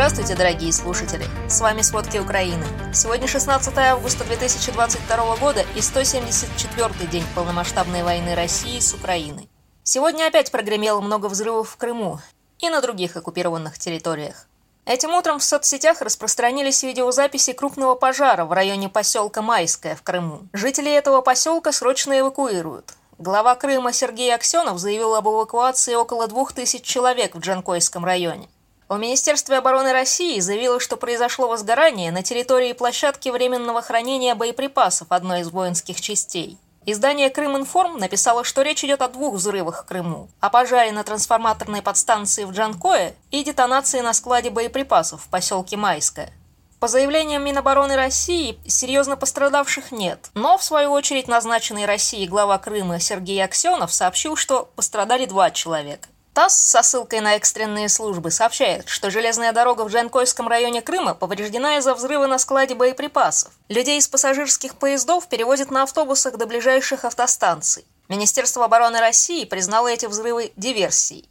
Здравствуйте, дорогие слушатели! С вами «Сводки Украины». Сегодня 16 августа 2022 года и 174-й день полномасштабной войны России с Украиной. Сегодня опять прогремело много взрывов в Крыму и на других оккупированных территориях. Этим утром в соцсетях распространились видеозаписи крупного пожара в районе поселка Майское в Крыму. Жители этого поселка срочно эвакуируют. Глава Крыма Сергей Аксенов заявил об эвакуации около двух тысяч человек в Джанкойском районе. В Министерстве обороны России заявило, что произошло возгорание на территории площадки временного хранения боеприпасов одной из воинских частей. Издание «Крыминформ» написало, что речь идет о двух взрывах в Крыму, о пожаре на трансформаторной подстанции в Джанкое и детонации на складе боеприпасов в поселке Майское. По заявлениям Минобороны России, серьезно пострадавших нет, но, в свою очередь, назначенный Россией глава Крыма Сергей Аксенов сообщил, что пострадали два человека. ТАСС со ссылкой на экстренные службы сообщает, что железная дорога в Джанкойском районе Крыма повреждена из-за взрыва на складе боеприпасов. Людей из пассажирских поездов перевозят на автобусах до ближайших автостанций. Министерство обороны России признало эти взрывы диверсией.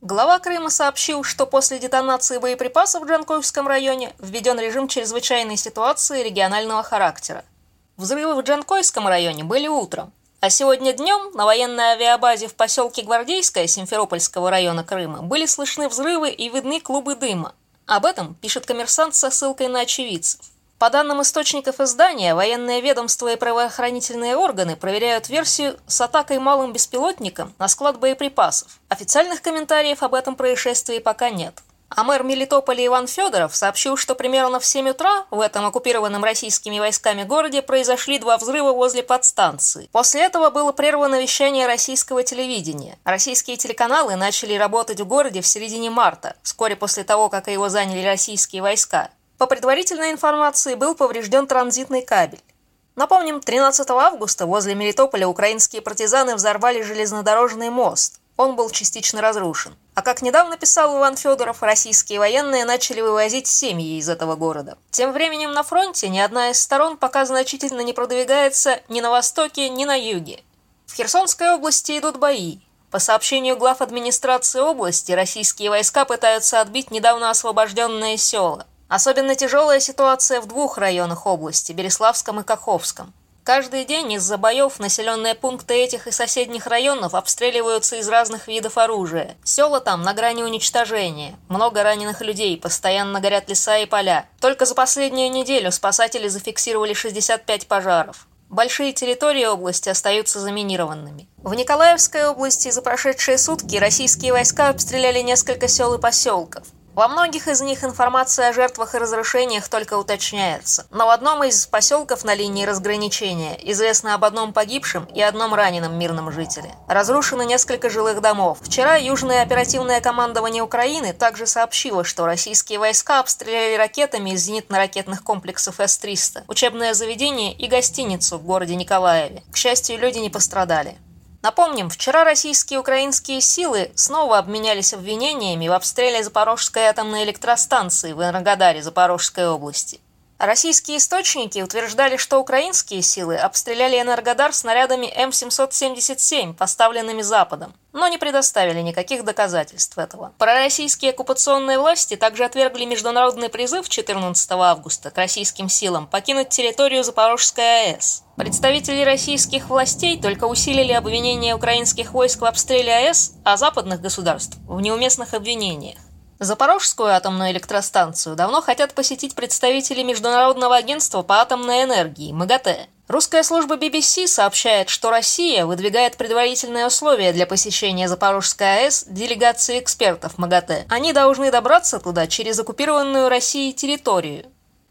Глава Крыма сообщил, что после детонации боеприпасов в Джанкойском районе введен режим чрезвычайной ситуации регионального характера. Взрывы в Джанкойском районе были утром, а сегодня днем на военной авиабазе в поселке Гвардейское Симферопольского района Крыма были слышны взрывы и видны клубы дыма. Об этом пишет коммерсант со ссылкой на очевидцев. По данным источников издания, военное ведомство и правоохранительные органы проверяют версию с атакой малым беспилотником на склад боеприпасов. Официальных комментариев об этом происшествии пока нет. А мэр Мелитополя Иван Федоров сообщил, что примерно в 7 утра в этом оккупированном российскими войсками городе произошли два взрыва возле подстанции. После этого было прервано вещание российского телевидения. Российские телеканалы начали работать в городе в середине марта, вскоре после того, как его заняли российские войска. По предварительной информации был поврежден транзитный кабель. Напомним, 13 августа возле Мелитополя украинские партизаны взорвали железнодорожный мост. Он был частично разрушен. А как недавно писал Иван Федоров, российские военные начали вывозить семьи из этого города. Тем временем на фронте ни одна из сторон пока значительно не продвигается ни на востоке, ни на юге. В Херсонской области идут бои. По сообщению глав администрации области, российские войска пытаются отбить недавно освобожденные села. Особенно тяжелая ситуация в двух районах области – Береславском и Каховском. Каждый день из-за боев населенные пункты этих и соседних районов обстреливаются из разных видов оружия. Села там на грани уничтожения. Много раненых людей, постоянно горят леса и поля. Только за последнюю неделю спасатели зафиксировали 65 пожаров. Большие территории области остаются заминированными. В Николаевской области за прошедшие сутки российские войска обстреляли несколько сел и поселков. Во многих из них информация о жертвах и разрушениях только уточняется. Но в одном из поселков на линии разграничения известно об одном погибшем и одном раненом мирном жителе. Разрушено несколько жилых домов. Вчера Южное оперативное командование Украины также сообщило, что российские войска обстреляли ракетами из зенитно-ракетных комплексов С-300, учебное заведение и гостиницу в городе Николаеве. К счастью, люди не пострадали. Напомним, вчера российские и украинские силы снова обменялись обвинениями в обстреле Запорожской атомной электростанции в Энергодаре Запорожской области. Российские источники утверждали, что украинские силы обстреляли Энергодар снарядами М777, поставленными Западом, но не предоставили никаких доказательств этого. Пророссийские оккупационные власти также отвергли международный призыв 14 августа к российским силам покинуть территорию Запорожской АЭС. Представители российских властей только усилили обвинения украинских войск в обстреле АЭС, а западных государств в неуместных обвинениях. Запорожскую атомную электростанцию давно хотят посетить представители Международного агентства по атомной энергии, МАГАТЭ. Русская служба BBC сообщает, что Россия выдвигает предварительные условия для посещения Запорожской АЭС делегации экспертов МАГАТЭ. Они должны добраться туда через оккупированную Россией территорию.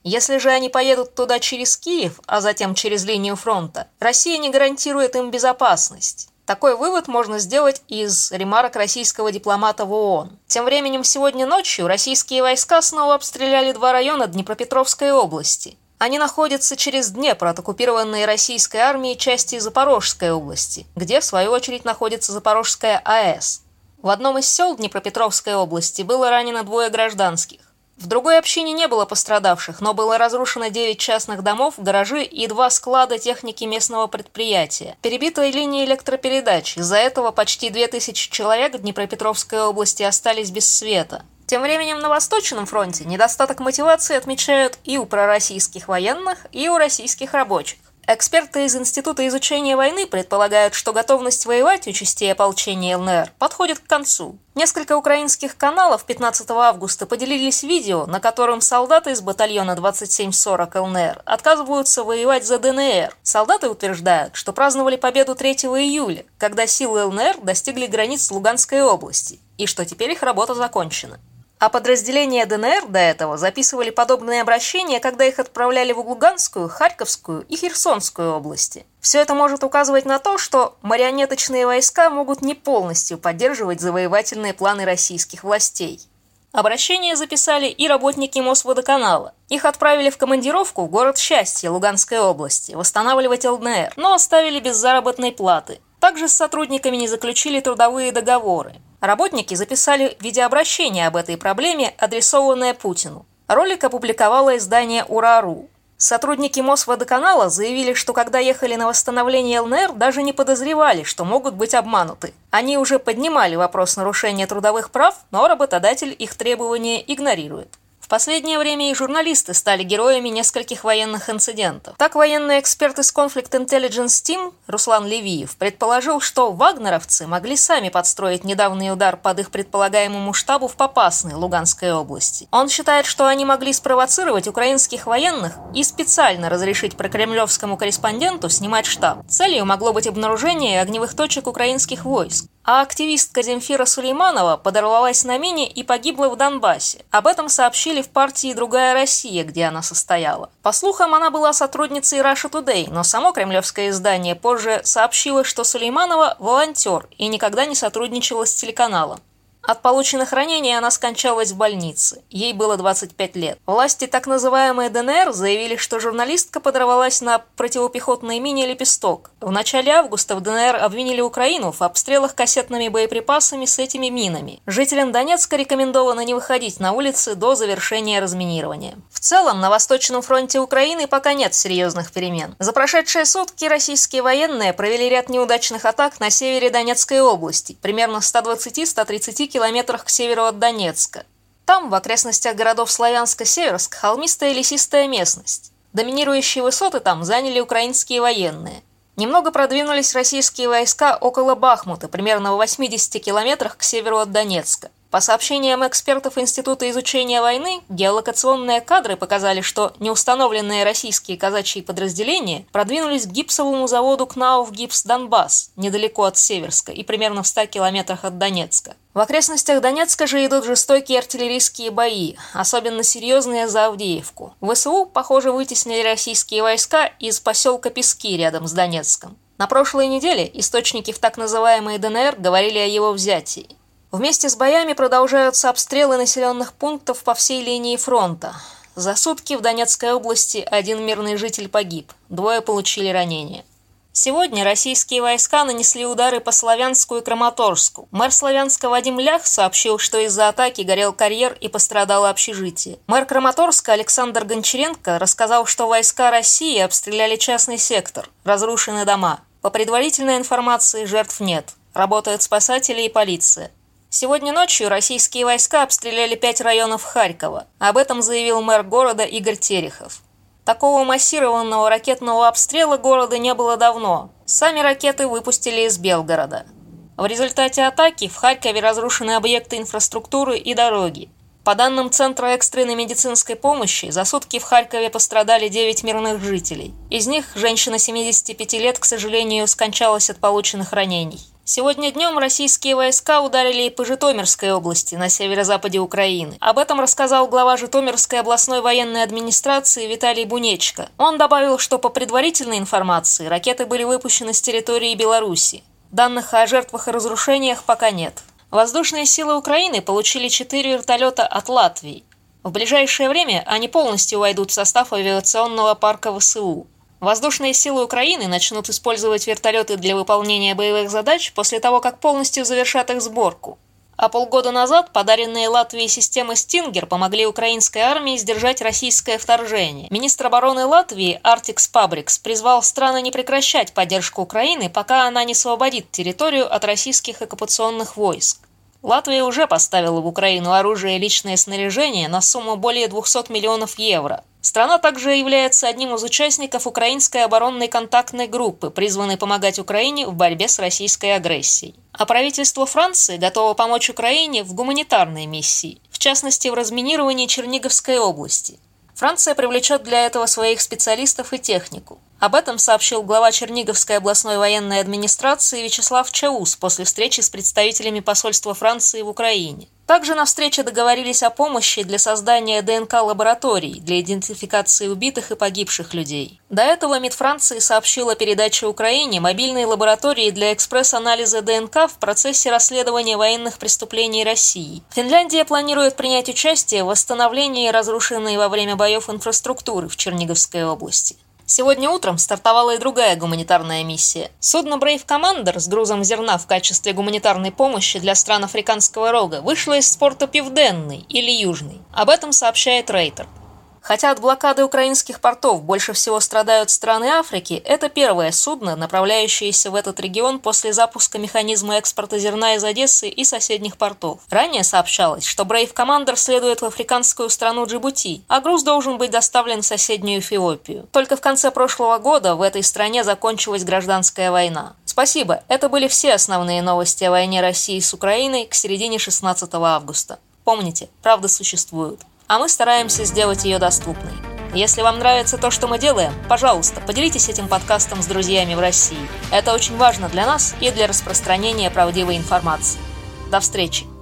Если же они поедут туда через Киев, а затем через линию фронта, Россия не гарантирует им безопасность. Такой вывод можно сделать из ремарок российского дипломата в ООН. Тем временем сегодня ночью российские войска снова обстреляли два района Днепропетровской области. Они находятся через Днепр от оккупированной российской армией части Запорожской области, где, в свою очередь, находится Запорожская АЭС. В одном из сел Днепропетровской области было ранено двое гражданских. В другой общине не было пострадавших, но было разрушено 9 частных домов, гаражи и два склада техники местного предприятия. Перебитые линии электропередач. Из-за этого почти 2000 человек в Днепропетровской области остались без света. Тем временем на Восточном фронте недостаток мотивации отмечают и у пророссийских военных, и у российских рабочих. Эксперты из Института изучения войны предполагают, что готовность воевать у частей ополчения ЛНР подходит к концу. Несколько украинских каналов 15 августа поделились видео, на котором солдаты из батальона 2740 ЛНР отказываются воевать за ДНР. Солдаты утверждают, что праздновали победу 3 июля, когда силы ЛНР достигли границ Луганской области, и что теперь их работа закончена. А подразделения ДНР до этого записывали подобные обращения, когда их отправляли в Луганскую, Харьковскую и Херсонскую области. Все это может указывать на то, что марионеточные войска могут не полностью поддерживать завоевательные планы российских властей. Обращение записали и работники Мосводоканала. Их отправили в командировку в город Счастье Луганской области, восстанавливать ЛДНР, но оставили без заработной платы. Также с сотрудниками не заключили трудовые договоры. Работники записали видеообращение об этой проблеме, адресованное Путину. Ролик опубликовало издание «Ура.ру». Сотрудники Мосводоканала заявили, что когда ехали на восстановление ЛНР, даже не подозревали, что могут быть обмануты. Они уже поднимали вопрос нарушения трудовых прав, но работодатель их требования игнорирует. В последнее время и журналисты стали героями нескольких военных инцидентов. Так военный эксперт из Conflict Intelligence Team Руслан Левиев предположил, что вагнеровцы могли сами подстроить недавний удар под их предполагаемому штабу в Попасной, Луганской области. Он считает, что они могли спровоцировать украинских военных и специально разрешить прокремлевскому корреспонденту снимать штаб. Целью могло быть обнаружение огневых точек украинских войск. А активистка Земфира Сулейманова подорвалась на мине и погибла в Донбассе. Об этом сообщили в партии «Другая Россия», где она состояла. По слухам, она была сотрудницей Russia Today, но само кремлевское издание позже сообщило, что Сулейманова – волонтер и никогда не сотрудничала с телеканалом. От полученных ранений она скончалась в больнице. Ей было 25 лет. Власти так называемой ДНР заявили, что журналистка подорвалась на противопехотной мине «Лепесток». В начале августа в ДНР обвинили Украину в обстрелах кассетными боеприпасами с этими минами. Жителям Донецка рекомендовано не выходить на улицы до завершения разминирования. В целом, на Восточном фронте Украины пока нет серьезных перемен. За прошедшие сутки российские военные провели ряд неудачных атак на севере Донецкой области, примерно 120-130 километрах к северу от Донецка. Там, в окрестностях городов Славянска-Северск, холмистая лесистая местность. Доминирующие высоты там заняли украинские военные. Немного продвинулись российские войска около Бахмута, примерно в 80 километрах к северу от Донецка. По сообщениям экспертов Института изучения войны, геолокационные кадры показали, что неустановленные российские казачьи подразделения продвинулись к гипсовому заводу КНАУ в Гипс Донбасс, недалеко от Северска и примерно в 100 километрах от Донецка. В окрестностях Донецка же идут жестокие артиллерийские бои, особенно серьезные за Авдеевку. ВСУ, похоже, вытеснили российские войска из поселка Пески рядом с Донецком. На прошлой неделе источники в так называемой ДНР говорили о его взятии. Вместе с боями продолжаются обстрелы населенных пунктов по всей линии фронта. За сутки в Донецкой области один мирный житель погиб, двое получили ранения. Сегодня российские войска нанесли удары по Славянску и Краматорску. Мэр Славянска Вадим Лях сообщил, что из-за атаки горел карьер и пострадало общежитие. Мэр Краматорска Александр Гончаренко рассказал, что войска России обстреляли частный сектор, разрушены дома. По предварительной информации жертв нет. Работают спасатели и полиция. Сегодня ночью российские войска обстреляли пять районов Харькова. Об этом заявил мэр города Игорь Терехов. Такого массированного ракетного обстрела города не было давно. Сами ракеты выпустили из Белгорода. В результате атаки в Харькове разрушены объекты инфраструктуры и дороги. По данным Центра экстренной медицинской помощи, за сутки в Харькове пострадали 9 мирных жителей. Из них женщина 75 лет, к сожалению, скончалась от полученных ранений. Сегодня днем российские войска ударили и по Житомирской области на северо-западе Украины. Об этом рассказал глава Житомирской областной военной администрации Виталий Бунечко. Он добавил, что по предварительной информации ракеты были выпущены с территории Беларуси. Данных о жертвах и разрушениях пока нет. Воздушные силы Украины получили четыре вертолета от Латвии. В ближайшее время они полностью войдут в состав авиационного парка ВСУ. Воздушные силы Украины начнут использовать вертолеты для выполнения боевых задач после того, как полностью завершат их сборку. А полгода назад подаренные Латвии системы «Стингер» помогли украинской армии сдержать российское вторжение. Министр обороны Латвии Артикс Пабрикс призвал страны не прекращать поддержку Украины, пока она не освободит территорию от российских оккупационных войск. Латвия уже поставила в Украину оружие и личное снаряжение на сумму более 200 миллионов евро. Страна также является одним из участников украинской оборонной контактной группы, призванной помогать Украине в борьбе с российской агрессией. А правительство Франции готово помочь Украине в гуманитарной миссии, в частности в разминировании Черниговской области. Франция привлечет для этого своих специалистов и технику. Об этом сообщил глава Черниговской областной военной администрации Вячеслав Чаус после встречи с представителями посольства Франции в Украине. Также на встрече договорились о помощи для создания ДНК-лабораторий для идентификации убитых и погибших людей. До этого МИД Франции сообщил о передаче Украине мобильной лаборатории для экспресс-анализа ДНК в процессе расследования военных преступлений России. Финляндия планирует принять участие в восстановлении разрушенной во время боев инфраструктуры в Черниговской области. Сегодня утром стартовала и другая гуманитарная миссия. Судно Brave Commander с грузом зерна в качестве гуманитарной помощи для стран Африканского рога вышло из порта Пивденный или Южный. Об этом сообщает Рейтер. Хотя от блокады украинских портов больше всего страдают страны Африки, это первое судно, направляющееся в этот регион после запуска механизма экспорта зерна из Одессы и соседних портов. Ранее сообщалось, что Brave Commander следует в африканскую страну Джибути, а груз должен быть доставлен в соседнюю Эфиопию. Только в конце прошлого года в этой стране закончилась гражданская война. Спасибо, это были все основные новости о войне России с Украиной к середине 16 августа. Помните, правда существует а мы стараемся сделать ее доступной. Если вам нравится то, что мы делаем, пожалуйста, поделитесь этим подкастом с друзьями в России. Это очень важно для нас и для распространения правдивой информации. До встречи!